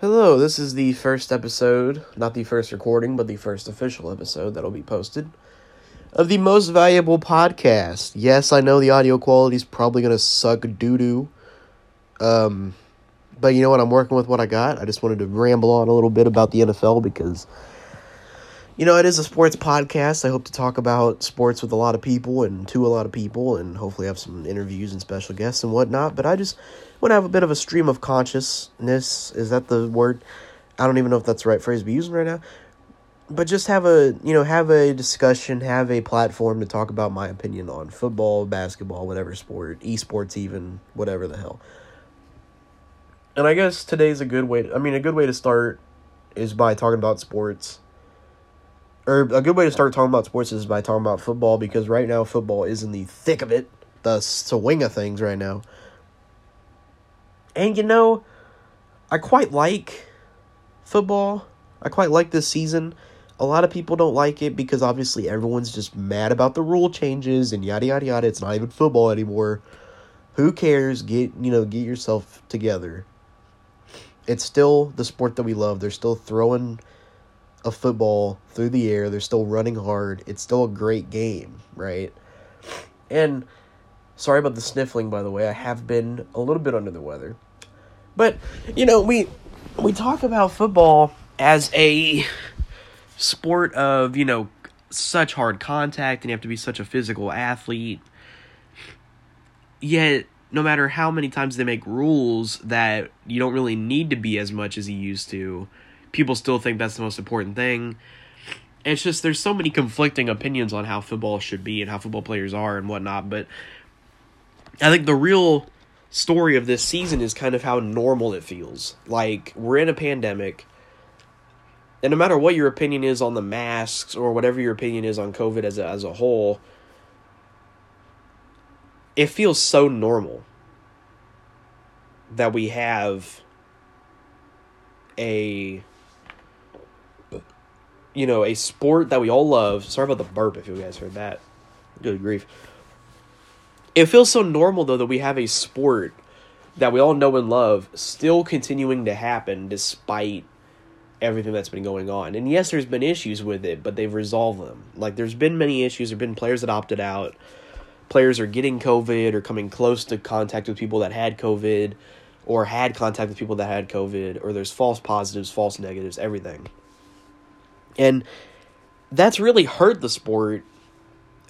Hello, this is the first episode, not the first recording, but the first official episode that'll be posted of the most valuable podcast. Yes, I know the audio quality is probably going to suck doo doo. Um, but you know what? I'm working with what I got. I just wanted to ramble on a little bit about the NFL because, you know, it is a sports podcast. I hope to talk about sports with a lot of people and to a lot of people and hopefully have some interviews and special guests and whatnot. But I just want to have a bit of a stream of consciousness. Is that the word? I don't even know if that's the right phrase to be using right now. But just have a you know have a discussion, have a platform to talk about my opinion on football, basketball, whatever sport, esports, even whatever the hell. And I guess today's a good way. To, I mean, a good way to start is by talking about sports. Or a good way to start talking about sports is by talking about football because right now football is in the thick of it, the swing of things right now. And you know, I quite like football. I quite like this season. A lot of people don't like it because obviously everyone's just mad about the rule changes and yada yada yada. It's not even football anymore. Who cares? Get you know, get yourself together. It's still the sport that we love. They're still throwing a football through the air. They're still running hard. It's still a great game, right? And sorry about the sniffling by the way. I have been a little bit under the weather. But, you know, we we talk about football as a sport of, you know, such hard contact and you have to be such a physical athlete. Yet, no matter how many times they make rules that you don't really need to be as much as you used to, people still think that's the most important thing. It's just there's so many conflicting opinions on how football should be and how football players are and whatnot, but I think the real story of this season is kind of how normal it feels. Like we're in a pandemic. And no matter what your opinion is on the masks or whatever your opinion is on COVID as a, as a whole, it feels so normal that we have a you know a sport that we all love sorry about the burp if you guys heard that good grief it feels so normal though that we have a sport that we all know and love still continuing to happen despite everything that's been going on. And yes, there's been issues with it, but they've resolved them. Like there's been many issues. There've been players that opted out. Players are getting COVID or coming close to contact with people that had COVID or had contact with people that had COVID or there's false positives, false negatives, everything. And that's really hurt the sport,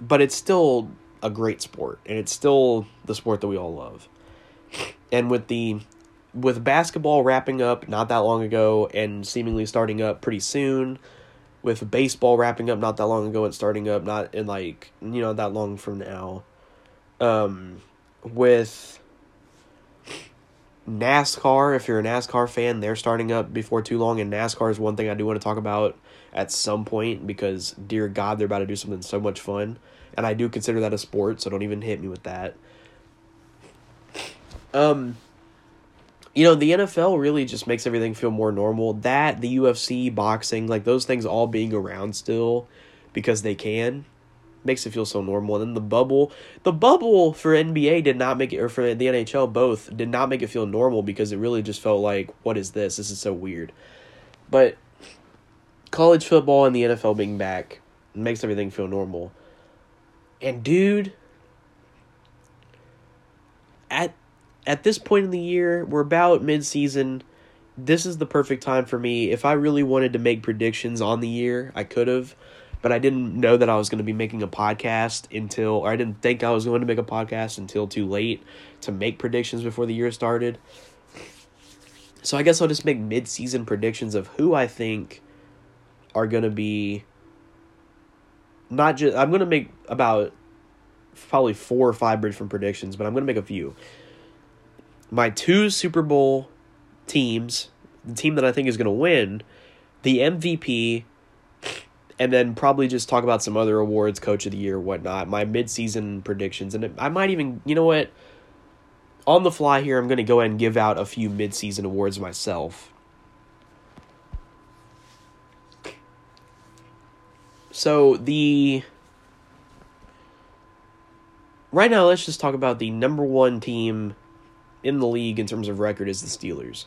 but it's still a great sport and it's still the sport that we all love. And with the with basketball wrapping up not that long ago and seemingly starting up pretty soon, with baseball wrapping up not that long ago and starting up not in like, you know, that long from now. Um with NASCAR, if you're a NASCAR fan, they're starting up before too long and NASCAR is one thing I do want to talk about at some point because dear god they're about to do something so much fun and I do consider that a sport, so don't even hit me with that. Um, you know, the NFL really just makes everything feel more normal. That, the UFC, boxing, like those things all being around still because they can makes it feel so normal. And then the bubble, the bubble for NBA did not make it, or for the NHL both, did not make it feel normal because it really just felt like, what is this? This is so weird. But college football and the NFL being back makes everything feel normal. And dude, at at this point in the year, we're about mid-season. This is the perfect time for me. If I really wanted to make predictions on the year, I could have, but I didn't know that I was going to be making a podcast until or I didn't think I was going to make a podcast until too late to make predictions before the year started. So I guess I'll just make mid-season predictions of who I think are going to be not just I'm gonna make about probably four or five different predictions, but I'm gonna make a few. My two Super Bowl teams, the team that I think is gonna win, the MVP, and then probably just talk about some other awards, Coach of the Year, whatnot. My midseason predictions, and I might even, you know what, on the fly here, I'm gonna go ahead and give out a few midseason awards myself. So the right now, let's just talk about the number one team in the league in terms of record is the Steelers.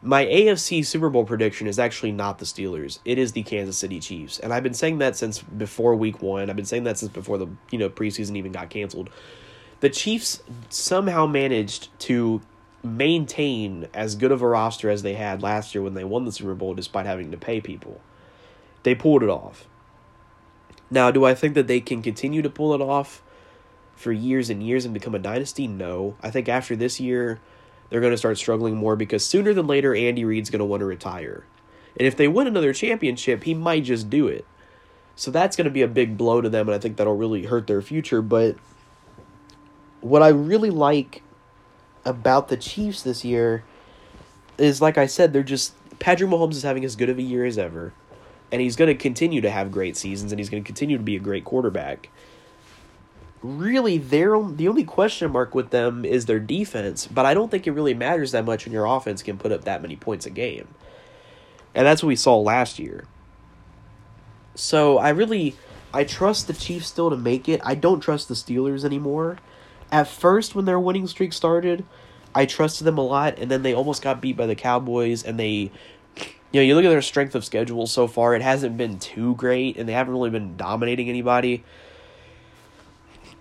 my AFC Super Bowl prediction is actually not the Steelers. It is the Kansas City Chiefs. And I've been saying that since before week 1. I've been saying that since before the, you know, preseason even got canceled. The Chiefs somehow managed to maintain as good of a roster as they had last year when they won the Super Bowl despite having to pay people. They pulled it off. Now, do I think that they can continue to pull it off for years and years and become a dynasty? No. I think after this year, they're going to start struggling more because sooner than later, Andy Reid's going to want to retire. And if they win another championship, he might just do it. So that's going to be a big blow to them, and I think that'll really hurt their future. But what I really like about the Chiefs this year is, like I said, they're just. Patrick Mahomes is having as good of a year as ever, and he's going to continue to have great seasons, and he's going to continue to be a great quarterback really their the only question mark with them is their defense, but I don't think it really matters that much when your offense can put up that many points a game. And that's what we saw last year. So I really I trust the Chiefs still to make it. I don't trust the Steelers anymore. At first when their winning streak started, I trusted them a lot and then they almost got beat by the Cowboys and they you know, you look at their strength of schedule so far, it hasn't been too great and they haven't really been dominating anybody.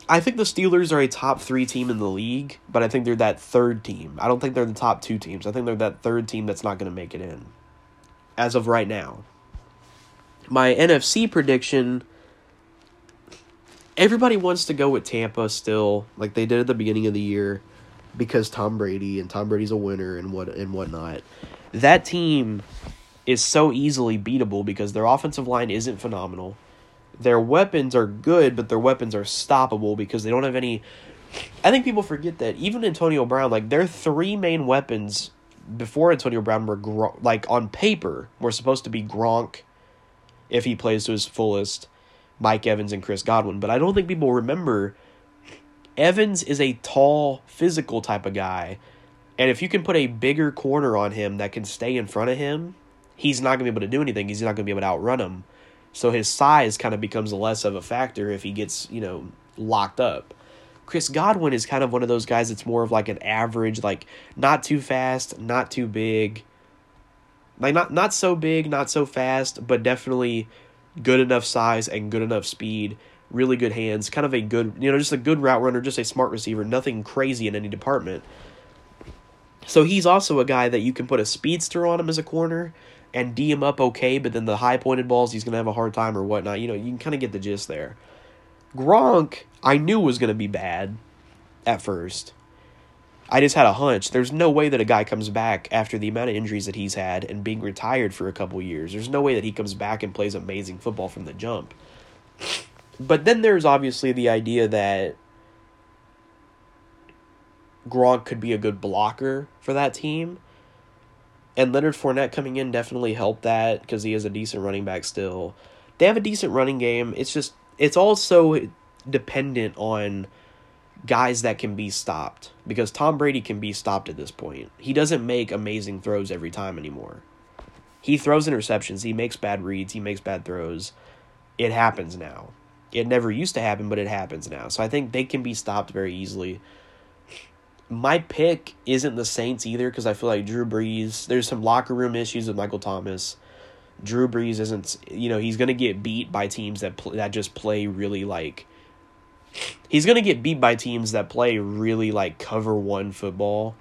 I think the Steelers are a top three team in the league, but I think they're that third team. I don't think they're the top two teams. I think they're that third team that's not going to make it in, as of right now. My NFC prediction. Everybody wants to go with Tampa still, like they did at the beginning of the year, because Tom Brady and Tom Brady's a winner and what and whatnot. That team is so easily beatable because their offensive line isn't phenomenal their weapons are good, but their weapons are stoppable because they don't have any. I think people forget that even Antonio Brown, like their three main weapons before Antonio Brown were like on paper were supposed to be Gronk, if he plays to his fullest, Mike Evans and Chris Godwin. But I don't think people remember Evans is a tall, physical type of guy, and if you can put a bigger corner on him that can stay in front of him, he's not gonna be able to do anything. He's not gonna be able to outrun him. So his size kind of becomes less of a factor if he gets, you know, locked up. Chris Godwin is kind of one of those guys that's more of like an average, like not too fast, not too big. Like not not so big, not so fast, but definitely good enough size and good enough speed, really good hands, kind of a good, you know, just a good route runner, just a smart receiver, nothing crazy in any department. So he's also a guy that you can put a speedster on him as a corner and D him up okay, but then the high pointed balls he's gonna have a hard time or whatnot. You know, you can kind of get the gist there. Gronk, I knew was gonna be bad at first. I just had a hunch. There's no way that a guy comes back after the amount of injuries that he's had and being retired for a couple years. There's no way that he comes back and plays amazing football from the jump. But then there's obviously the idea that Gronk could be a good blocker for that team. And Leonard Fournette coming in definitely helped that because he is a decent running back still. They have a decent running game. It's just it's also dependent on guys that can be stopped because Tom Brady can be stopped at this point. He doesn't make amazing throws every time anymore. He throws interceptions, he makes bad reads, he makes bad throws. It happens now. It never used to happen, but it happens now. So I think they can be stopped very easily my pick isn't the Saints either because I feel like Drew Brees. There's some locker room issues with Michael Thomas. Drew Brees isn't. You know he's gonna get beat by teams that pl- that just play really like. He's gonna get beat by teams that play really like cover one football.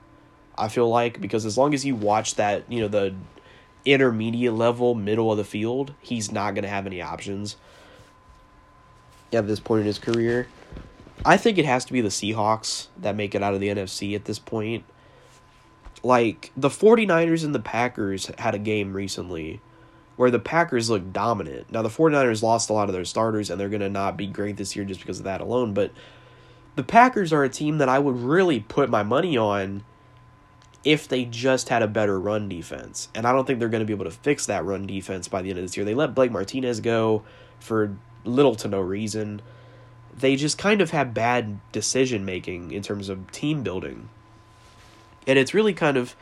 I feel like because as long as you watch that, you know the intermediate level, middle of the field, he's not gonna have any options. At this point in his career, I think it has to be the Seahawks that make it out of the NFC at this point. Like, the 49ers and the Packers had a game recently where the Packers looked dominant. Now, the 49ers lost a lot of their starters, and they're going to not be great this year just because of that alone, but the Packers are a team that I would really put my money on if they just had a better run defense. And I don't think they're going to be able to fix that run defense by the end of this year. They let Blake Martinez go for little to no reason they just kind of have bad decision making in terms of team building. And it's really kind of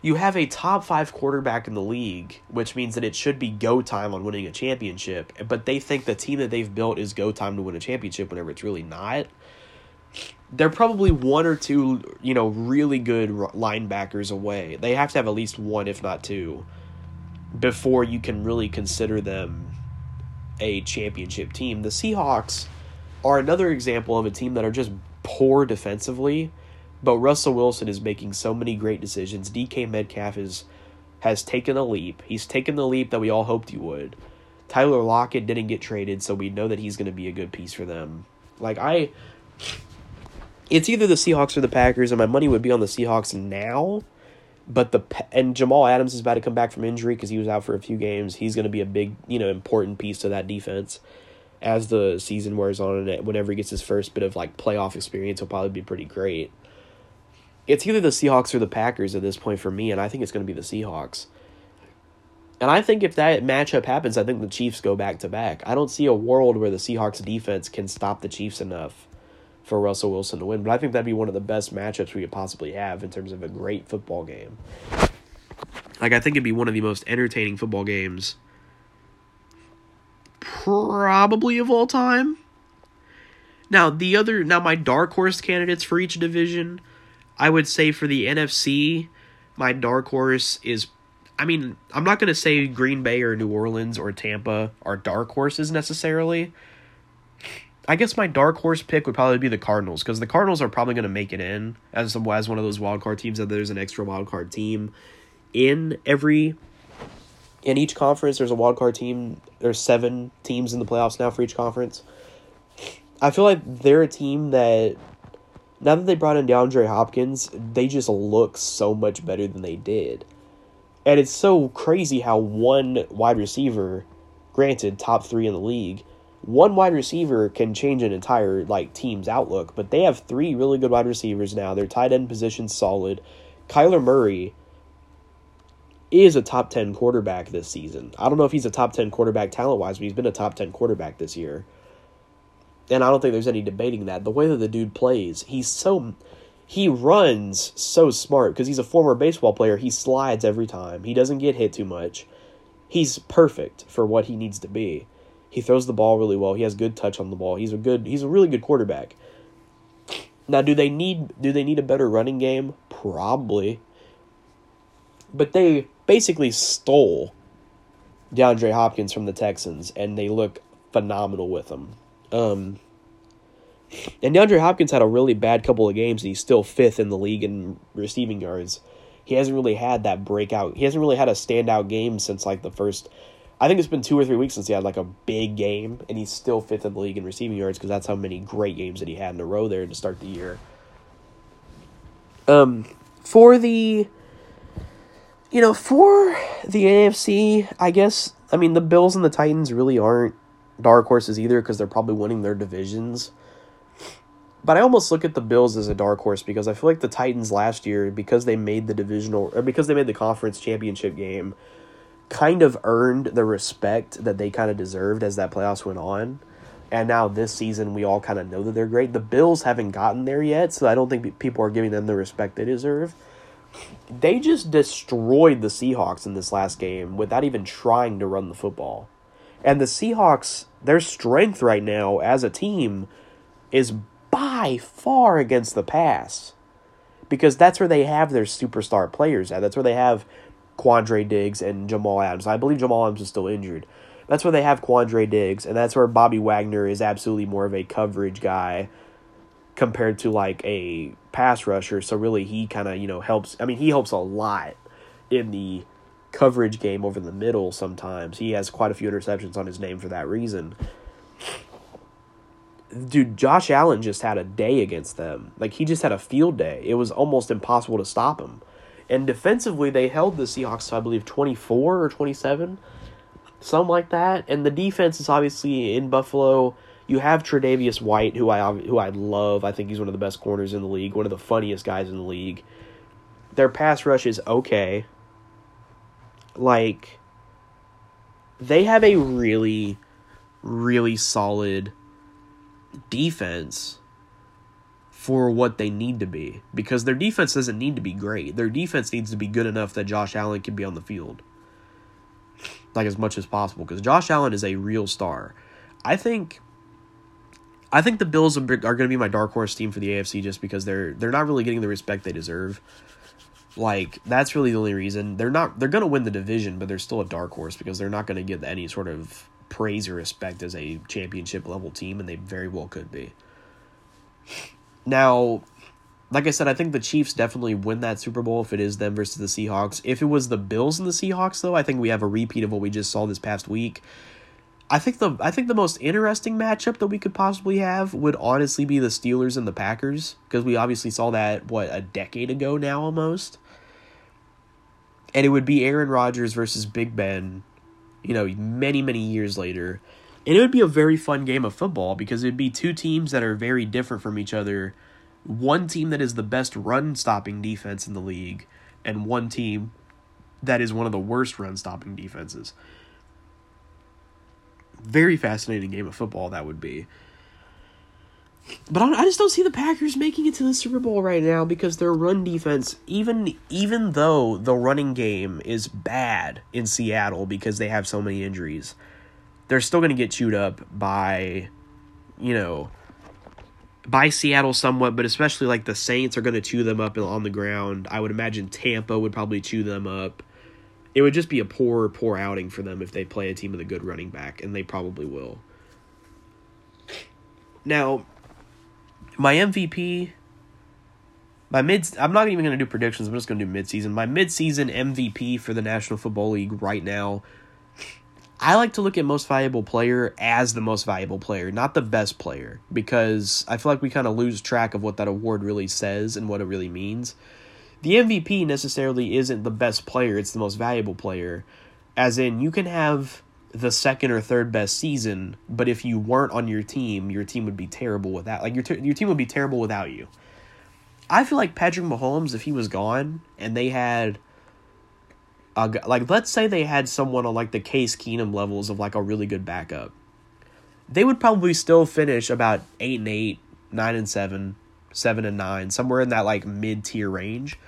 you have a top five quarterback in the league, which means that it should be go time on winning a championship. But they think the team that they've built is go time to win a championship whenever it's really not. they're probably one or two, you know, really good linebackers away. They have to have at least one, if not two, before you can really consider them a championship team. The Seahawks are another example of a team that are just poor defensively, but Russell Wilson is making so many great decisions. DK Metcalf is has taken a leap. He's taken the leap that we all hoped he would. Tyler Lockett didn't get traded, so we know that he's going to be a good piece for them. Like I it's either the Seahawks or the Packers and my money would be on the Seahawks now but the and Jamal Adams is about to come back from injury because he was out for a few games. He's going to be a big, you know, important piece to that defense as the season wears on and whenever he gets his first bit of like playoff experience, he'll probably be pretty great. It's either the Seahawks or the Packers at this point for me, and I think it's going to be the Seahawks. And I think if that matchup happens, I think the Chiefs go back to back. I don't see a world where the Seahawks defense can stop the Chiefs enough for Russell Wilson to win. But I think that'd be one of the best matchups we could possibly have in terms of a great football game. Like I think it'd be one of the most entertaining football games probably of all time. Now, the other now my dark horse candidates for each division, I would say for the NFC, my dark horse is I mean, I'm not going to say Green Bay or New Orleans or Tampa are dark horses necessarily. I guess my dark horse pick would probably be the Cardinals because the Cardinals are probably going to make it in as as one of those wild card teams. That there's an extra wild card team in every in each conference. There's a wild card team. There's seven teams in the playoffs now for each conference. I feel like they're a team that now that they brought in DeAndre Hopkins, they just look so much better than they did. And it's so crazy how one wide receiver, granted top three in the league, one wide receiver can change an entire like team's outlook, but they have three really good wide receivers now. Their tight end position solid. Kyler Murray is a top 10 quarterback this season. I don't know if he's a top 10 quarterback talent wise, but he's been a top 10 quarterback this year. And I don't think there's any debating that. The way that the dude plays, he's so he runs so smart because he's a former baseball player. He slides every time. He doesn't get hit too much. He's perfect for what he needs to be. He throws the ball really well. He has good touch on the ball. He's a good he's a really good quarterback. Now, do they need do they need a better running game? Probably. But they basically stole DeAndre Hopkins from the Texans and they look phenomenal with him. Um and DeAndre Hopkins had a really bad couple of games and he's still fifth in the league in receiving yards. He hasn't really had that breakout. He hasn't really had a standout game since like the first I think it's been two or three weeks since he had like a big game, and he's still fifth in the league in receiving yards because that's how many great games that he had in a row there to start the year. Um, for the, you know, for the AFC, I guess I mean the Bills and the Titans really aren't dark horses either because they're probably winning their divisions. But I almost look at the Bills as a dark horse because I feel like the Titans last year, because they made the divisional or because they made the conference championship game kind of earned the respect that they kind of deserved as that playoffs went on. And now this season, we all kind of know that they're great. The Bills haven't gotten there yet, so I don't think people are giving them the respect they deserve. They just destroyed the Seahawks in this last game without even trying to run the football. And the Seahawks, their strength right now as a team is by far against the pass. Because that's where they have their superstar players at. That's where they have Quandre Diggs and Jamal Adams. I believe Jamal Adams is still injured. That's where they have Quandre Diggs, and that's where Bobby Wagner is absolutely more of a coverage guy compared to like a pass rusher. So really, he kind of you know helps. I mean, he helps a lot in the coverage game over the middle. Sometimes he has quite a few interceptions on his name for that reason. Dude, Josh Allen just had a day against them. Like he just had a field day. It was almost impossible to stop him. And defensively, they held the Seahawks I believe, 24 or 27, something like that. And the defense is obviously in Buffalo. You have Tre'Davious White, who I who I love. I think he's one of the best corners in the league, one of the funniest guys in the league. Their pass rush is okay. Like, they have a really, really solid defense for what they need to be because their defense doesn't need to be great. Their defense needs to be good enough that Josh Allen can be on the field like as much as possible because Josh Allen is a real star. I think I think the Bills are, going to be my dark horse team for the AFC just because they're they're not really getting the respect they deserve. Like that's really the only reason they're not they're going to win the division, but they're still a dark horse because they're not going to get any sort of praise or respect as a championship level team, and they very well could be. Now, like I said, I think the Chiefs definitely win that Super Bowl if it is them versus the Seahawks. If it was the Bills and the Seahawks, though, I think we have a repeat of what we just saw this past week. I think the I think the most interesting matchup that we could possibly have would honestly be the Steelers and the Packers because we obviously saw that what a decade ago now almost. And it would be Aaron Rodgers versus Big Ben, you know, many many years later. And it would be a very fun game of football because it'd be two teams that are very different from each other. One team that is the best run stopping defense in the league and one team that is one of the worst run stopping defenses very fascinating game of football that would be. But I just don't see the Packers making it to the Super Bowl right now because their run defense, even even though the running game is bad in Seattle because they have so many injuries, they're still going to get chewed up by, you know, by Seattle somewhat, but especially like the Saints are going to chew them up on the ground. I would imagine Tampa would probably chew them up it would just be a poor, poor outing for them if they play a team with a good running back, and they probably will. Now, my MVP, my mid, I'm not even going to do predictions. I'm just going to do midseason. My midseason MVP for the National Football League right now. I like to look at most valuable player as the most valuable player, not the best player, because I feel like we kind of lose track of what that award really says and what it really means the MVP necessarily isn't the best player, it's the most valuable player. As in, you can have the second or third best season, but if you weren't on your team, your team would be terrible without like your your team would be terrible without you. I feel like Patrick Mahomes if he was gone and they had a, like let's say they had someone on like the Case Keenum levels of like a really good backup. They would probably still finish about 8 and 8, 9 and 7, 7 and 9, somewhere in that like mid-tier range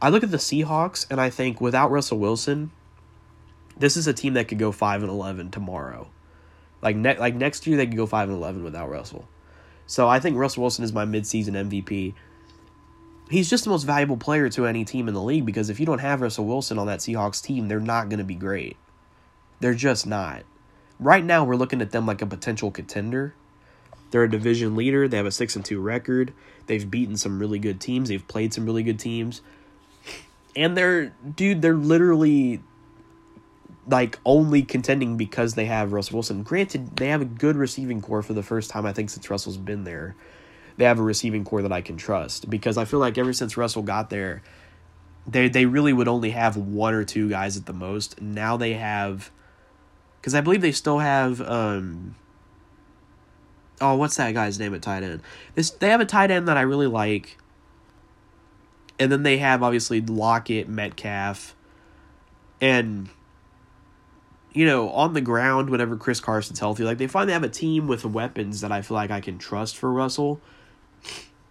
I look at the Seahawks and I think without Russell Wilson, this is a team that could go five and eleven tomorrow. Like ne- like next year they could go five and eleven without Russell. So I think Russell Wilson is my midseason MVP. He's just the most valuable player to any team in the league because if you don't have Russell Wilson on that Seahawks team, they're not going to be great. They're just not. Right now we're looking at them like a potential contender. They're a division leader. They have a 6 and 2 record. They've beaten some really good teams. They've played some really good teams and they're dude, they're literally like only contending because they have Russell Wilson. Granted, they have a good receiving corps for the first time I think since Russell's been there. They have a receiving corps that I can trust because I feel like ever since Russell got there, they they really would only have one or two guys at the most. Now they have because I believe they still have um oh what's that guy's name at tight end? This they have a tight end that I really like and then they have obviously Lockett, Metcalf, and you know, on the ground whenever Chris Carson's healthy, like they finally have a team with weapons that I feel like I can trust for Russell.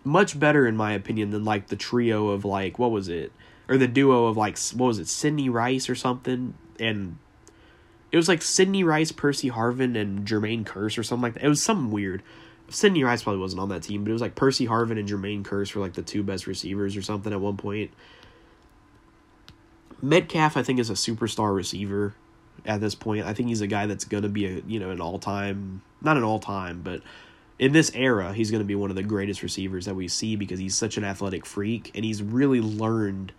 Much better in my opinion than like the trio of like what was it? Or the duo of like what was it, Sidney Rice or something? And it was like Sidney Rice, Percy Harvin, and Jermaine Kearse or something like that. It was something weird. Sidney Rice probably wasn't on that team, but it was like Percy Harvin and Jermaine Kearse were like the two best receivers or something at one point. Metcalf, I think, is a superstar receiver at this point. I think he's a guy that's to be a you know an all time, not an all time, but in this era, he's to be one of the greatest receivers that we see because he's such an athletic freak and he's really learned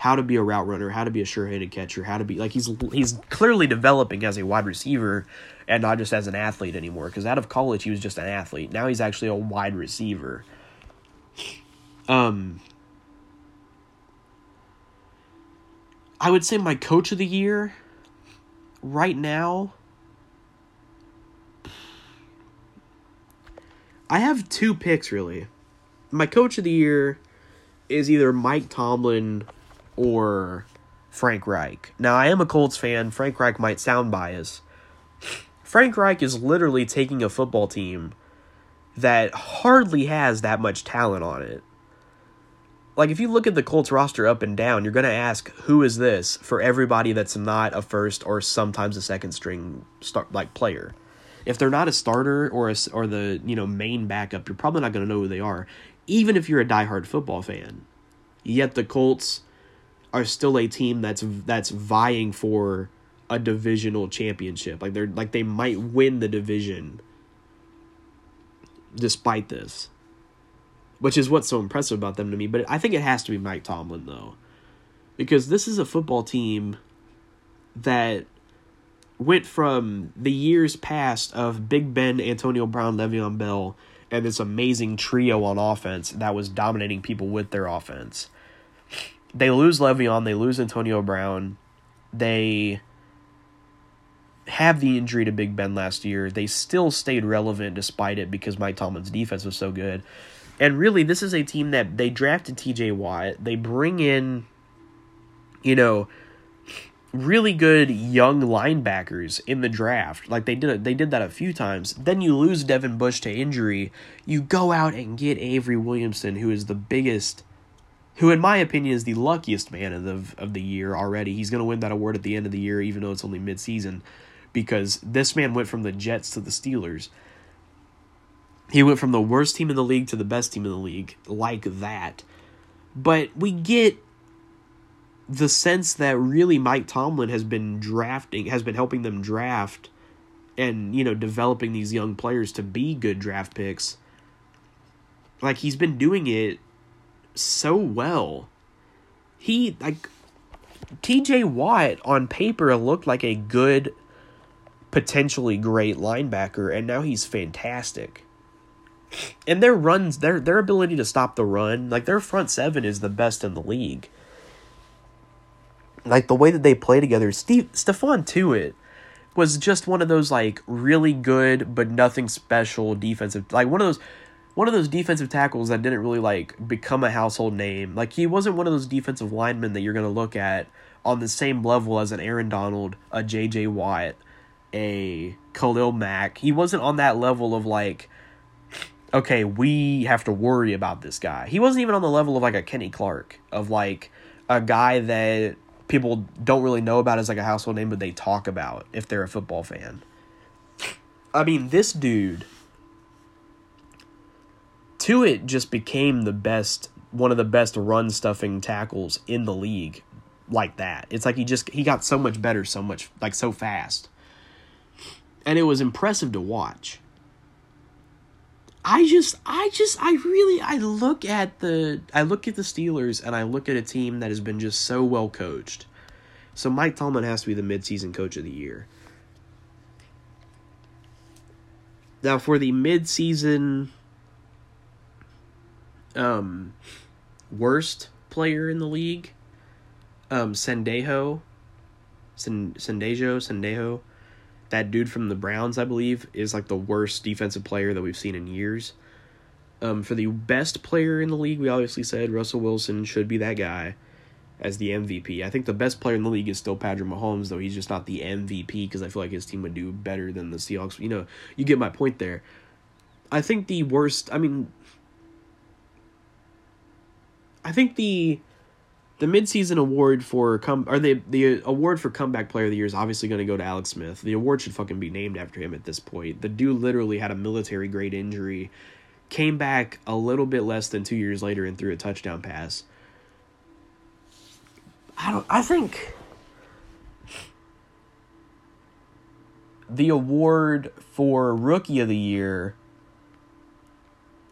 how to be a route runner, how to be a sure-handed catcher, how to be like he's he's clearly developing as a wide receiver and not just as an athlete anymore. Because out of college he was just an athlete. Now he's actually a wide receiver. Um, I would say my coach of the year right now. I have two picks really. My coach of the year is either Mike Tomlin or Frank Reich. Now, I am a Colts fan. Frank Reich might sound biased. Frank Reich is literally taking a football team that hardly has that much talent on it. Like, if you look at the Colts roster up and down, you're going to ask, who is this for everybody that's not a first or sometimes a second string start, like player? If they're not a starter or a, or the you know main backup, you're probably not going to know who they are, even if you're a diehard football fan. Yet the Colts are still a team that's that's vying for a divisional championship. Like they're like they might win the division despite this. Which is what's so impressive about them to me, but I think it has to be Mike Tomlin though. Because this is a football team that went from the years past of Big Ben, Antonio Brown, Le'Veon Bell, and this amazing trio on offense that was dominating people with their offense. They lose Le'Veon, they lose Antonio Brown, they have the injury to Big Ben last year. They still stayed relevant despite it because Mike Tomlin's defense was so good. And really, this is a team that they drafted TJ Watt. They bring in, you know, really good young linebackers in the draft. Like they did they did that a few times. Then you lose Devin Bush to injury. You go out and get Avery Williamson, who is the biggest who in my opinion is the luckiest man of the of the year already. He's going to win that award at the end of the year even though it's only mid-season because this man went from the Jets to the Steelers. He went from the worst team in the league to the best team in the league like that. But we get the sense that really Mike Tomlin has been drafting, has been helping them draft and, you know, developing these young players to be good draft picks. Like, he's been doing it so well. He, like, TJ Watt on paper looked like a good, potentially great linebacker, and now he's fantastic. And their runs, their their ability to stop the run, like their front seven is the best in the league like the way that they play together. Steve Stephon Tuitt was just one of those like really good but nothing special defensive like one of those one of those defensive tackles that didn't really like become a household name. Like he wasn't one of those defensive linemen that you're going to look at on the same level as an Aaron Donald, a JJ Watt, a Khalil Mack. He wasn't on that level of like okay, we have to worry about this guy. He wasn't even on the level of like a Kenny Clark of like a guy that people don't really know about as like a household name, but they talk about if they're a football fan. I mean, this dude, Tuitt just became the best, one of the best run stuffing tackles in the league, like that. It's like he just he got so much better, so much like so fast, and it was impressive to watch. I just I just I really I look at the I look at the Steelers and I look at a team that has been just so well coached. So Mike Tomlin has to be the midseason coach of the year. Now for the midseason um worst player in the league, um Sendejo Sendejo Sendejo that dude from the Browns, I believe, is like the worst defensive player that we've seen in years. Um, for the best player in the league, we obviously said Russell Wilson should be that guy as the MVP. I think the best player in the league is still Patrick Mahomes, though he's just not the MVP because I feel like his team would do better than the Seahawks. You know, you get my point there. I think the worst. I mean, I think the the midseason award for come or the the award for comeback player of the year is obviously going to go to Alex Smith. The award should fucking be named after him at this point. The dude literally had a military grade injury, came back a little bit less than 2 years later and threw a touchdown pass. I don't I think the award for rookie of the year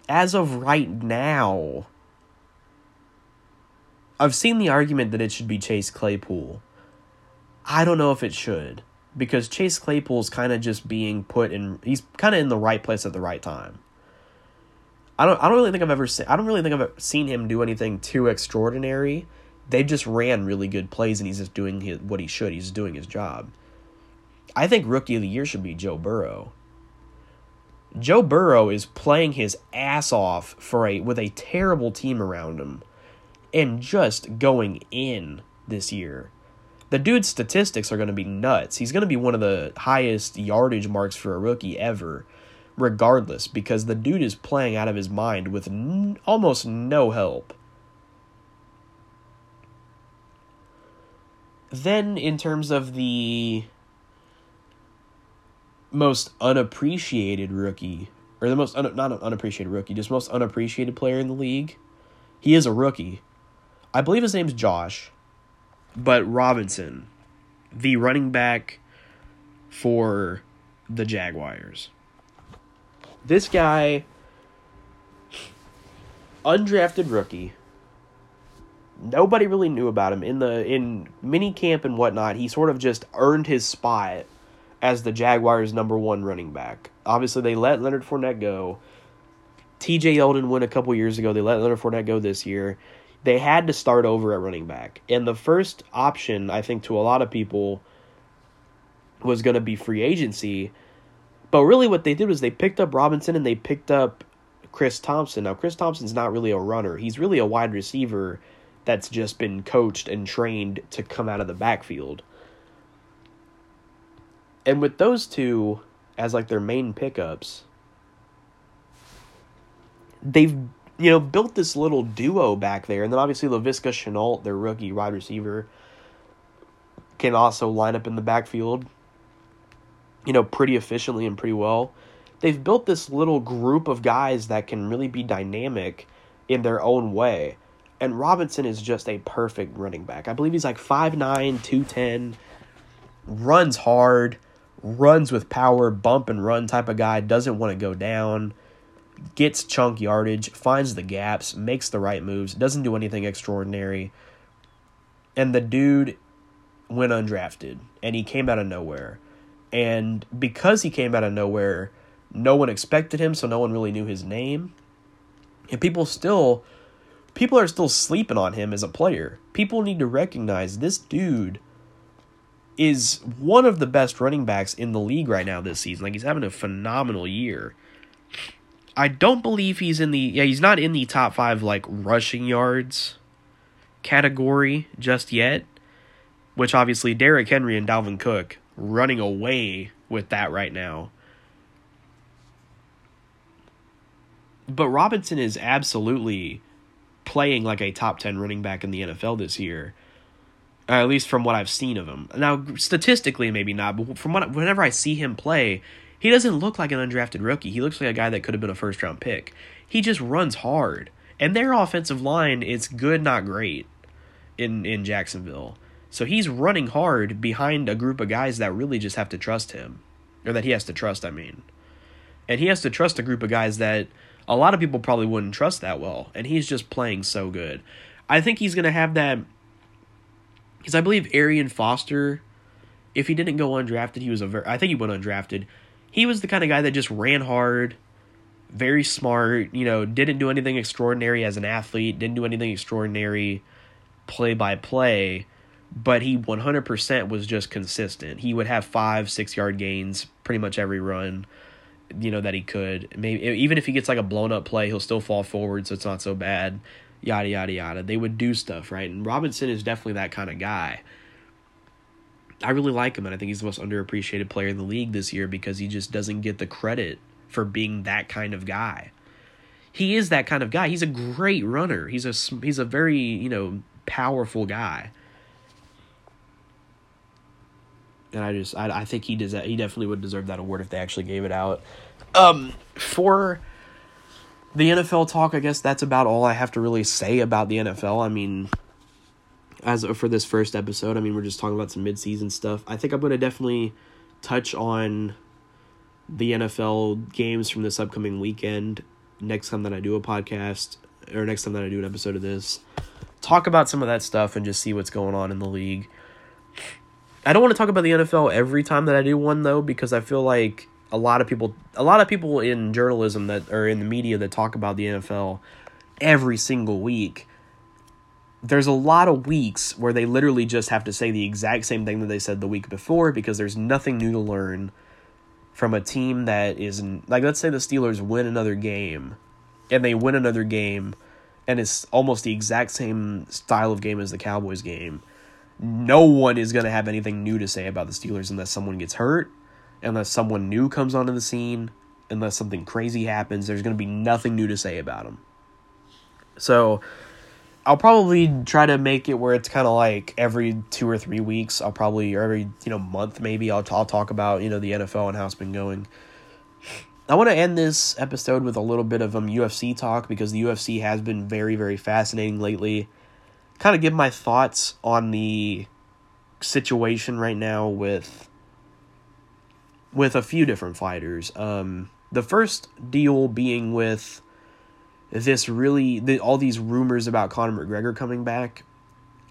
as of right now I've seen the argument that it should be Chase Claypool. I don't know if it should because Chase Claypool is kind of just being put in. He's kind of in the right place at the right time. I don't. I don't really think I've ever seen. I don't really think I've seen him do anything too extraordinary. They just ran really good plays, and he's just doing his, what he should. He's doing his job. I think rookie of the year should be Joe Burrow. Joe Burrow is playing his ass off for a with a terrible team around him and just going in this year. The dude's statistics are going to be nuts. He's going to be one of the highest yardage marks for a rookie ever, regardless, because the dude is playing out of his mind with n- almost no help. Then, in terms of the most unappreciated rookie, or the most un- not unappreciated rookie, just most unappreciated player in the league. He is a rookie. I believe his name's Josh, but Robinson, the running back for the Jaguars. This guy, undrafted rookie. Nobody really knew about him in the in mini camp and whatnot. He sort of just earned his spot as the Jaguars' number one running back. Obviously, they let Leonard Fournette go. T.J. Yeldon went a couple years ago. They let Leonard Fournette go this year. They had to start over at running back, and the first option I think to a lot of people was going to be free agency. But really, what they did was they picked up Robinson and they picked up Chris Thompson. Now, Chris Thompson's not really a runner, he's really a wide receiver that's just been coached and trained to come out of the backfield. And with those two as like their main pickups, they've you know built this little duo back there, and then obviously Laviska Shenault, their rookie wide receiver, can also line up in the backfield you know, pretty efficiently and pretty well. They've built this little group of guys that can really be dynamic in their own way. And Robinson is just a perfect running back. I believe he's like 5'9, 210, runs hard, runs with power, bump and run type of guy, doesn't want to go down, gets chunk yardage, finds the gaps, makes the right moves, doesn't do anything extraordinary. And the dude went undrafted and he came out of nowhere. And because he came out of nowhere, no one expected him, so no one really knew his name. And people still people are still sleeping on him as a player. People need to recognize this dude is one of the best running backs in the league right now this season. Like he's having a phenomenal year. I don't believe he's in the yeah, he's not in the top 5 like rushing yards category just yet, which obviously Derrick Henry and Dalvin Cook running away with that right now. But Robinson is absolutely playing like a top 10 running back in the NFL this year. at least from what I've seen of him. Now, statistically, maybe not, but from what whenever I see him play, he doesn't look like an undrafted rookie. He looks like a guy that could have been a first round pick. He just runs hard. And their offensive line is good, not great in, in Jacksonville. So he's running hard behind a group of guys that really just have to trust him. Or that he has to trust, I mean. And he has to trust a group of guys that a lot of people probably wouldn't trust that well. And he's just playing so good. I think he's going to have that. Because I believe Arian Foster, if he didn't go undrafted, he was a very. I think he went undrafted. He was the kind of guy that just ran hard, very smart, you know, didn't do anything extraordinary as an athlete, didn't do anything extraordinary play by play but he 100% was just consistent. He would have five, six yard gains pretty much every run, you know, that he could. Maybe even if he gets like a blown up play, he'll still fall forward, so it's not so bad. Yada yada yada. They would do stuff right, and Robinson is definitely that kind of guy. I really like him, and I think he's the most underappreciated player in the league this year because he just doesn't get the credit for being that kind of guy. He is that kind of guy. He's a great runner. He's a he's a very you know powerful guy and I just I, I think he does he definitely would deserve that award if they actually gave it out. Um, for the NFL talk, I guess that's about all I have to really say about the NFL. I mean, as for this first episode, I mean we're just talking about some midseason stuff. I think I'm going to definitely touch on the NFL games from this upcoming weekend next time that I do a podcast or next time that I do an episode of this. Talk about some of that stuff and just see what's going on in the league. I don't want to talk about the NFL every time that I do one though because I feel like a lot of people a lot of people in journalism that are in the media that talk about the NFL every single week there's a lot of weeks where they literally just have to say the exact same thing that they said the week before because there's nothing new to learn from a team that is like let's say the Steelers win another game and they win another game and it's almost the exact same style of game as the Cowboys game no one is going to have anything new to say about the Steelers unless someone gets hurt, unless someone new comes onto the scene, unless something crazy happens. There's going to be nothing new to say about them. So I'll probably try to make it where it's kind of like every two or three weeks. I'll probably or every you know month maybe I'll I'll talk about you know the NFL and how it's been going. I want to end this episode with a little bit of um UFC talk because the UFC has been very very fascinating lately. Kind of give my thoughts on the situation right now with with a few different fighters. Um, the first deal being with this really the, all these rumors about Conor McGregor coming back.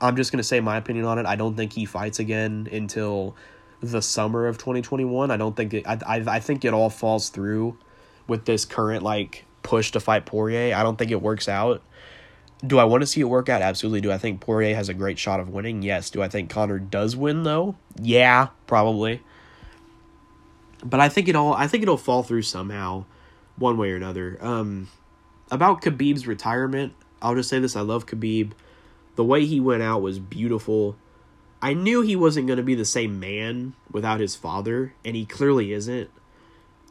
I'm just gonna say my opinion on it. I don't think he fights again until the summer of 2021. I don't think it. I I, I think it all falls through with this current like push to fight Poirier. I don't think it works out. Do I want to see it work out? Absolutely. Do I think Poirier has a great shot of winning? Yes. Do I think Conor does win though? Yeah, probably. But I think it all. I think it'll fall through somehow, one way or another. Um, about Khabib's retirement, I'll just say this: I love Khabib. The way he went out was beautiful. I knew he wasn't going to be the same man without his father, and he clearly isn't.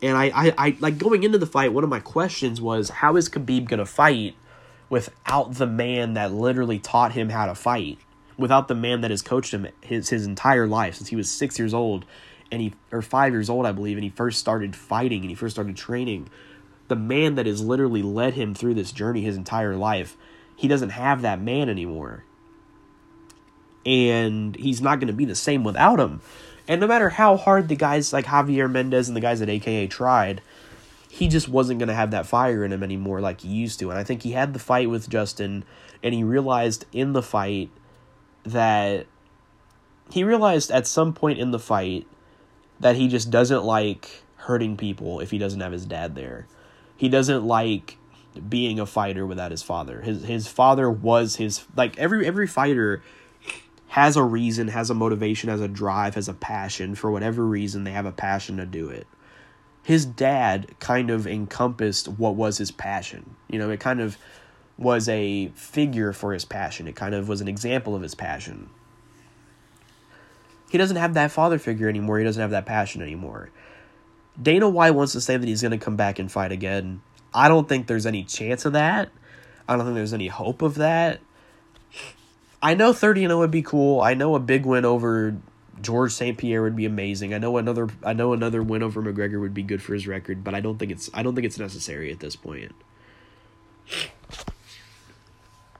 And I, I, I like going into the fight. One of my questions was, how is Khabib going to fight without the man that literally taught him how to fight? Without the man that has coached him his his entire life since he was six years old, and he or five years old, I believe, and he first started fighting and he first started training. The man that has literally led him through this journey his entire life, he doesn't have that man anymore and he's not going to be the same without him. And no matter how hard the guys like Javier Mendez and the guys at AKA tried, he just wasn't going to have that fire in him anymore like he used to. And I think he had the fight with Justin, and he realized in the fight that he realized at some point in the fight that he just doesn't like hurting people if he doesn't have his dad there. He doesn't like being a fighter without his father. His his father was his like every every fighter has a reason, has a motivation, has a drive, has a passion. For whatever reason, they have a passion to do it. His dad kind of encompassed what was his passion. You know, it kind of was a figure for his passion, it kind of was an example of his passion. He doesn't have that father figure anymore, he doesn't have that passion anymore. Dana White wants to say that he's going to come back and fight again. I don't think there's any chance of that. I don't think there's any hope of that. I know 30 and 0 would be cool. I know a big win over George St. Pierre would be amazing. I know another I know another win over McGregor would be good for his record, but I don't think it's I don't think it's necessary at this point.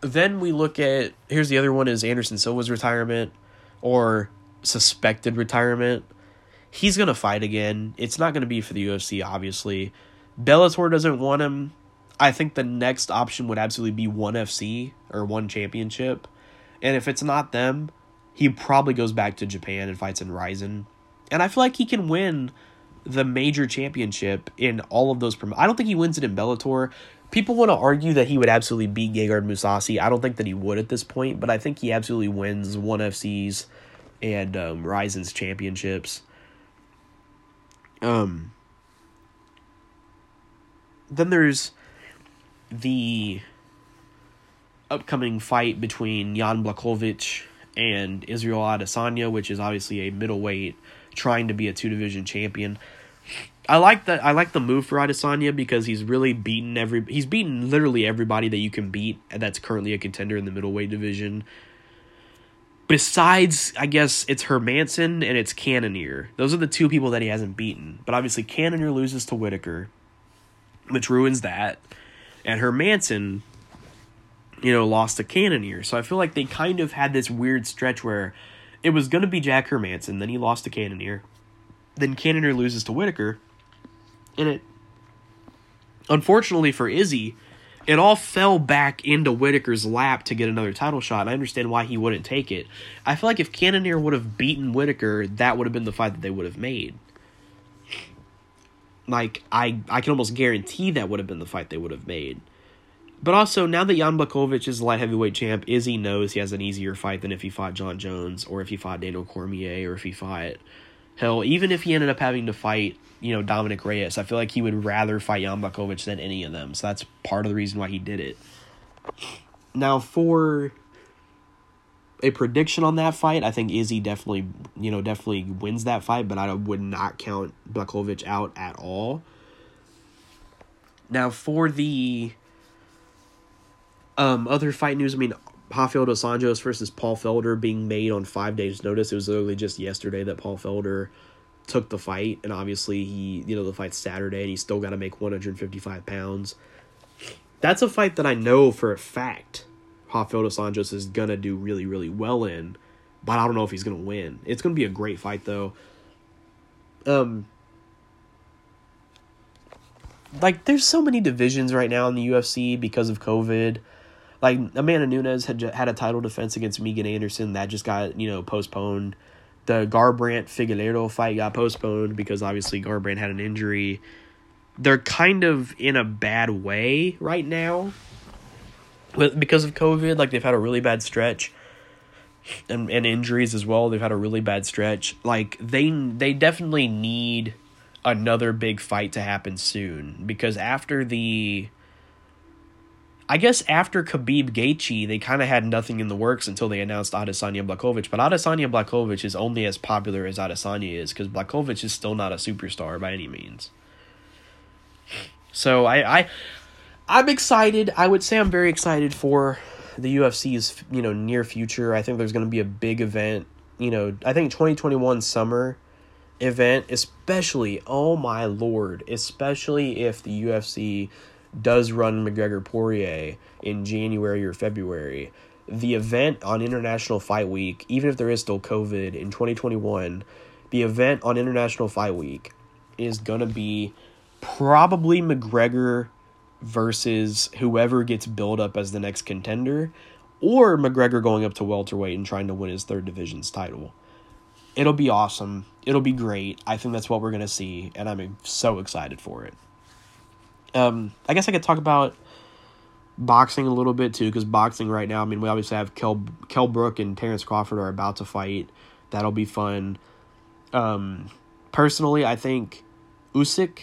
Then we look at here's the other one is Anderson Silva's retirement or suspected retirement. He's going to fight again. It's not going to be for the UFC obviously. Bellator doesn't want him. I think the next option would absolutely be ONE FC or one championship. And if it's not them, he probably goes back to Japan and fights in Rizin. And I feel like he can win the major championship in all of those. Prom- I don't think he wins it in Bellator. People want to argue that he would absolutely beat Gegard Mousasi. I don't think that he would at this point, but I think he absolutely wins ONE FC's and um, Rizin's championships. Um. Then there's the upcoming fight between Jan Blachowicz and Israel Adesanya, which is obviously a middleweight trying to be a two division champion. I like that. I like the move for Adesanya because he's really beaten every. He's beaten literally everybody that you can beat, that's currently a contender in the middleweight division. Besides, I guess it's Hermansson and it's Cannonier. Those are the two people that he hasn't beaten. But obviously, Cannonier loses to Whittaker, which ruins that, and Hermansson you know, lost to Cannonier. So I feel like they kind of had this weird stretch where it was going to be Jack Hermansson, then he lost to Cannonier. Then Cannonier loses to Whittaker. And it, unfortunately for Izzy, it all fell back into Whittaker's lap to get another title shot. I understand why he wouldn't take it. I feel like if Cannonier would have beaten Whittaker, that would have been the fight that they would have made. Like I, I can almost guarantee that would have been the fight they would have made. But also, now that Jan Blachowicz is the light heavyweight champ, Izzy knows he has an easier fight than if he fought Jon Jones or if he fought Daniel Cormier or if he fought hell, even if he ended up having to fight, you know, Dominick Reyes. I feel like he would rather fight Jan than any of them. So that's part of the reason why he did it. Now for a prediction on that fight, I think Izzy definitely, you know, definitely wins that fight, but I would not count Blachowicz out at all. Now for the um, other fight news, I mean, Rafael dos Anjos versus Paul Felder being made on five days' notice. It was literally just yesterday that Paul Felder took the fight, and obviously he, you know, the fight's Saturday, and he's still got to make 155 pounds. That's a fight that I know for a fact Rafael dos Anjos is gonna do really, really well in, but I don't know if he's gonna win. It's gonna be a great fight though. Um, like there's so many divisions right now in the UFC because of COVID. Like Amanda Nunes had had a title defense against Megan Anderson that just got you know postponed. The Garbrandt Figueiredo fight got postponed because obviously Garbrandt had an injury. They're kind of in a bad way right now, with because of COVID. Like they've had a really bad stretch, and and injuries as well. They've had a really bad stretch. Like they they definitely need another big fight to happen soon because after the I guess after Khabib Gaethje, they kind of had nothing in the works until they announced Adesanya Blachowicz. But Adesanya Blachowicz is only as popular as Adesanya is because Blachowicz is still not a superstar by any means. So I, I, I'm excited. I would say I'm very excited for the UFC's you know near future. I think there's going to be a big event. You know, I think 2021 summer event, especially, oh my lord, especially if the UFC does run McGregor Poirier in January or February. The event on International Fight Week, even if there is still COVID in 2021, the event on International Fight Week is going to be probably McGregor versus whoever gets built up as the next contender, or McGregor going up to welterweight and trying to win his third division's title it'll be awesome. It'll be great. I think that's what we're gonna see, and I'm so excited for it. Um, I guess I could talk about boxing a little bit too, because boxing right now. I mean, we obviously have Kel Kell Brook and Terrence Crawford are about to fight. That'll be fun. Um, personally, I think Usyk,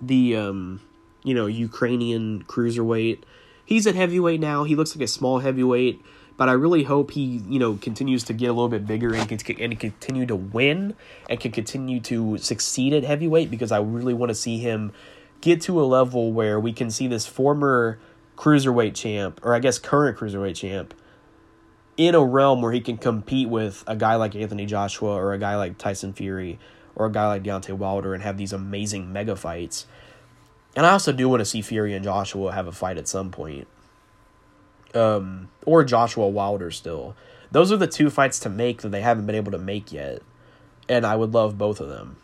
the um, you know Ukrainian cruiserweight, he's at heavyweight now. He looks like a small heavyweight but I really hope he, you know, continues to get a little bit bigger and can and continue to win and can continue to succeed at heavyweight because I really want to see him get to a level where we can see this former cruiserweight champ or I guess current cruiserweight champ in a realm where he can compete with a guy like Anthony Joshua or a guy like Tyson Fury or a guy like Deontay Wilder and have these amazing mega fights. And I also do want to see Fury and Joshua have a fight at some point um, or Joshua Wilder still. Those are the two fights to make that they haven't been able to make yet. And I would love both of them.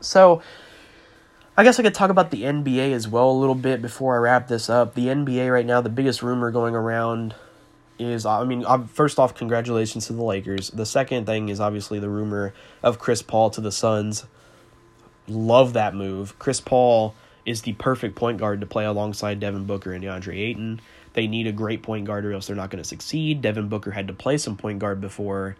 So, I guess I could talk about the NBA as well a little bit before I wrap this up. The NBA right now, the biggest rumor going around is I mean, first off, congratulations to the Lakers. The second thing is obviously the rumor of Chris Paul to the Suns. Love that move. Chris Paul is the perfect point guard to play alongside Devin Booker and DeAndre Ayton. They need a great point guard or else they're not going to succeed. Devin Booker had to play some point guard before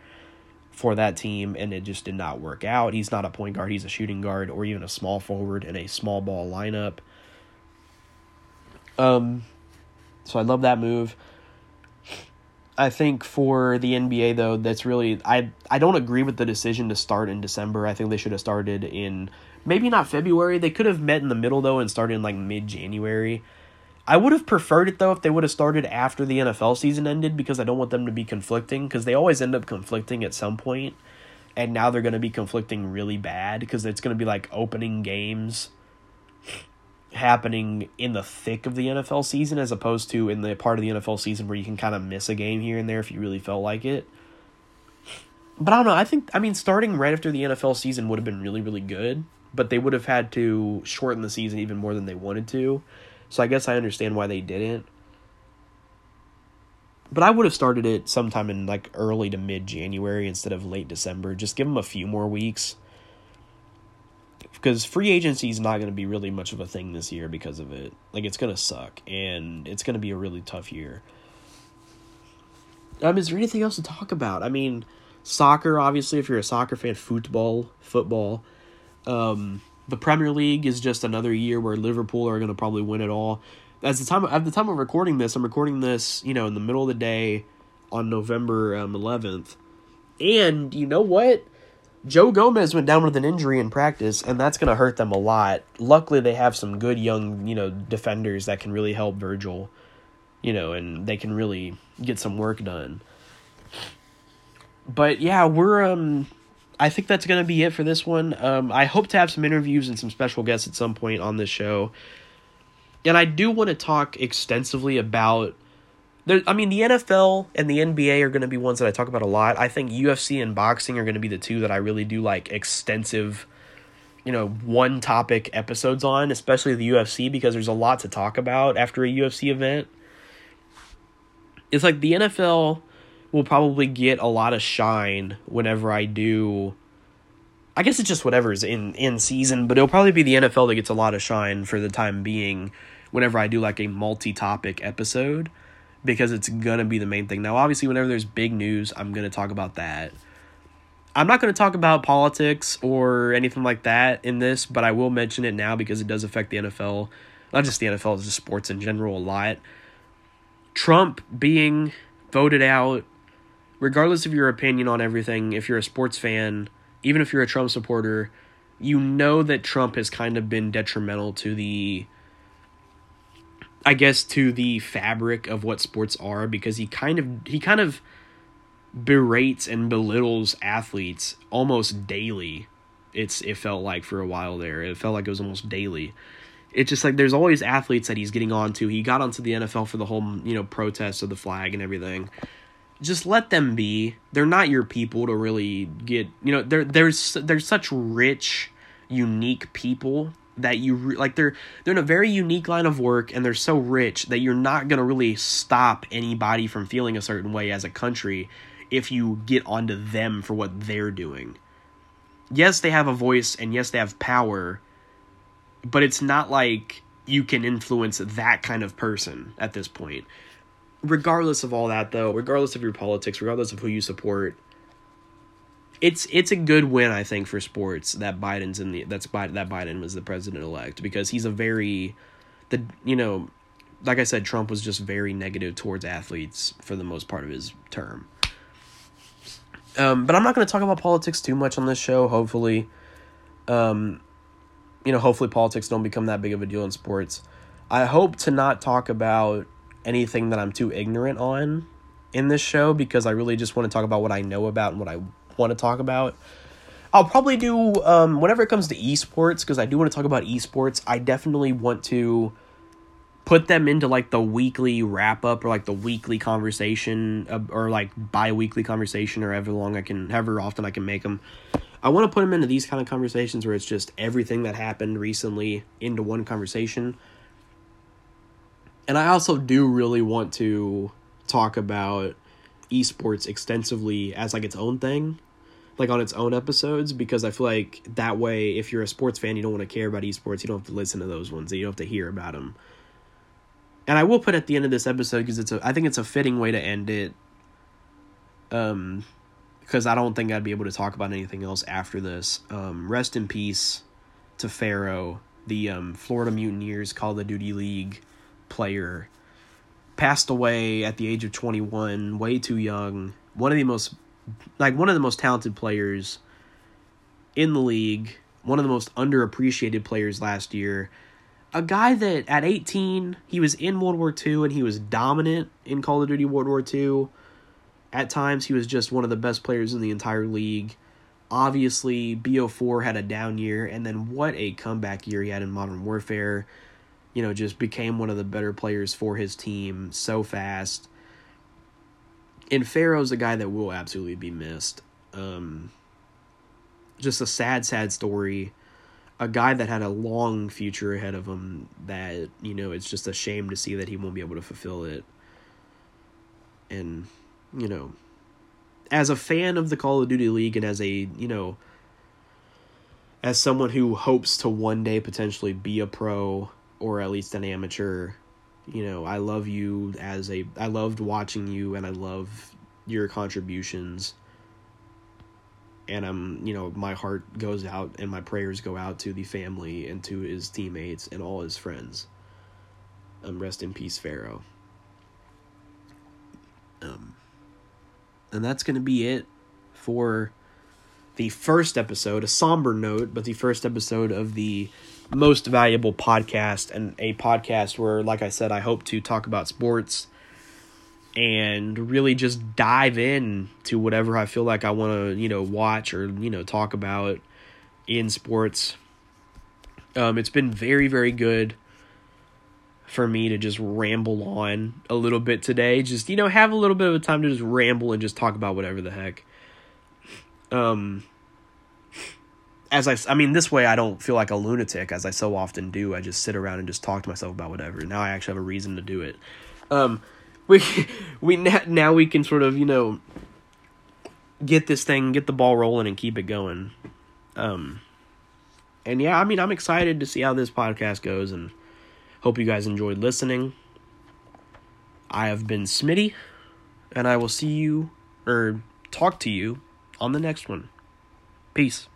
for that team and it just did not work out. He's not a point guard, he's a shooting guard or even a small forward in a small ball lineup. Um so I love that move. I think for the NBA though, that's really I I don't agree with the decision to start in December. I think they should have started in Maybe not February. They could have met in the middle though and started in like mid January. I would have preferred it though if they would have started after the NFL season ended because I don't want them to be conflicting because they always end up conflicting at some. And now they're going to be conflicting really bad because it's going to be like opening games happening in the thick of the NFL season as opposed to in the part of the NFL season where you can kind of miss a game here and there if you really felt like it. But I don't know. I think, I mean, starting right after the NFL season would have been really, really good but they would have had to shorten the season even more than they wanted to. So I guess I understand why they didn't. But I would have started it sometime in like early to mid January instead of late December. Just give them a few more weeks. Because free agency is not going to be really much of a thing this year because of it. Like, it's going to suck. And it's going to be a really tough year. Um, is there anything else to talk about? I mean, soccer, obviously, if you're a soccer fan, football, football. Um, the Premier League is just another year where Liverpool are going to probably win it all. As the time at the time of recording this, I'm recording this, you know, in the middle of the day on November um, 11th. And you know what? Joe Gomez went down with an injury in practice, and that's going to hurt them a lot. Luckily, they have some good young, you know, defenders that can really help Virgil. you know, and they can really get some work done. But yeah, we're um I think that's going to be it for this one. Um I hope to have some interviews and some special guests at some point on this show. And I do want to talk extensively about there, I mean, the NFL and the NBA are going to be ones that I talk about a lot. I think UFC and boxing are going to be the two that I really do like extensive, you know, one topic episodes on, especially the UFC, because there's a lot to talk about after a UFC event. It's like the NFL will probably get a lot of shine whenever I do. I guess it's just whatever's in in season, but it'll probably be the NFL that gets a lot of shine for the time being whenever I do like a multi-topic episode because it's gonna be the main thing. Now, obviously, whenever there's big news, I'm gonna talk about that. I'm not gonna talk about politics or anything like that in this, but I will mention it now because it does affect the NFL, not just the NFL, just sports in general a lot. Trump being voted out, regardless of your opinion on everything, if you're a sports fan, even if you're a Trump supporter, you know that Trump has kind of been detrimental to the I guess to the fabric of what sports are because he kind of he kind of berates and belittles athletes almost daily. It's it felt like for a while there. It felt like it was almost daily. It's just like there's always athletes that he's getting onto. He got onto the NFL for the whole, you know, protest of the flag and everything. Just let them be. They're not your people to really get, you know, there there's there's such rich unique people that you re- like they're they're in a very unique line of work and they're so rich that you're not going to really stop anybody from feeling a certain way as a country if you get onto them for what they're doing. Yes, they have a voice and yes, they have power, but it's not like you can influence that kind of person at this point. Regardless of all that though, regardless of your politics, regardless of who you support, it's it's a good win I think for sports that Biden's in the that's Biden, that Biden was the president elect because he's a very the you know like I said Trump was just very negative towards athletes for the most part of his term. Um, but I'm not going to talk about politics too much on this show. Hopefully, um, you know, hopefully politics don't become that big of a deal in sports. I hope to not talk about anything that I'm too ignorant on in this show because I really just want to talk about what I know about and what I want to talk about. I'll probably do um, whenever it comes to esports because I do want to talk about esports. I definitely want to put them into like the weekly wrap up or like the weekly conversation uh, or like bi-weekly conversation or however long I can however often I can make them. I want to put them into these kind of conversations where it's just everything that happened recently into one conversation. And I also do really want to talk about esports extensively as like its own thing like on its own episodes because I feel like that way, if you're a sports fan, you don't want to care about esports, you don't have to listen to those ones. You don't have to hear about them. And I will put at the end of this episode because it's a, I think it's a fitting way to end it. Um, because I don't think I'd be able to talk about anything else after this. Um, rest in peace to Pharaoh, the um, Florida Mutineers Call of Duty League player. Passed away at the age of 21, way too young. One of the most like one of the most talented players in the league, one of the most underappreciated players last year. A guy that at 18, he was in World War II and he was dominant in Call of Duty World War II. At times, he was just one of the best players in the entire league. Obviously, BO4 had a down year, and then what a comeback year he had in Modern Warfare. You know, just became one of the better players for his team so fast and Pharaoh's a guy that will absolutely be missed. Um, just a sad, sad story. A guy that had a long future ahead of him. That you know, it's just a shame to see that he won't be able to fulfill it. And you know, as a fan of the Call of Duty League, and as a you know, as someone who hopes to one day potentially be a pro or at least an amateur you know, I love you as a I loved watching you and I love your contributions. And I'm, you know, my heart goes out and my prayers go out to the family and to his teammates and all his friends. Um, rest in peace, Pharaoh. Um, and that's going to be it for the first episode, a somber note, but the first episode of the most valuable podcast and a podcast where, like I said, I hope to talk about sports and really just dive in to whatever I feel like I want to, you know, watch or, you know, talk about in sports. Um, it's been very, very good for me to just ramble on a little bit today. Just, you know, have a little bit of a time to just ramble and just talk about whatever the heck. Um, as I, I mean, this way I don't feel like a lunatic as I so often do. I just sit around and just talk to myself about whatever. Now I actually have a reason to do it. Um, we, we now we can sort of you know get this thing, get the ball rolling, and keep it going. Um, and yeah, I mean, I'm excited to see how this podcast goes, and hope you guys enjoyed listening. I have been Smitty, and I will see you or talk to you on the next one. Peace.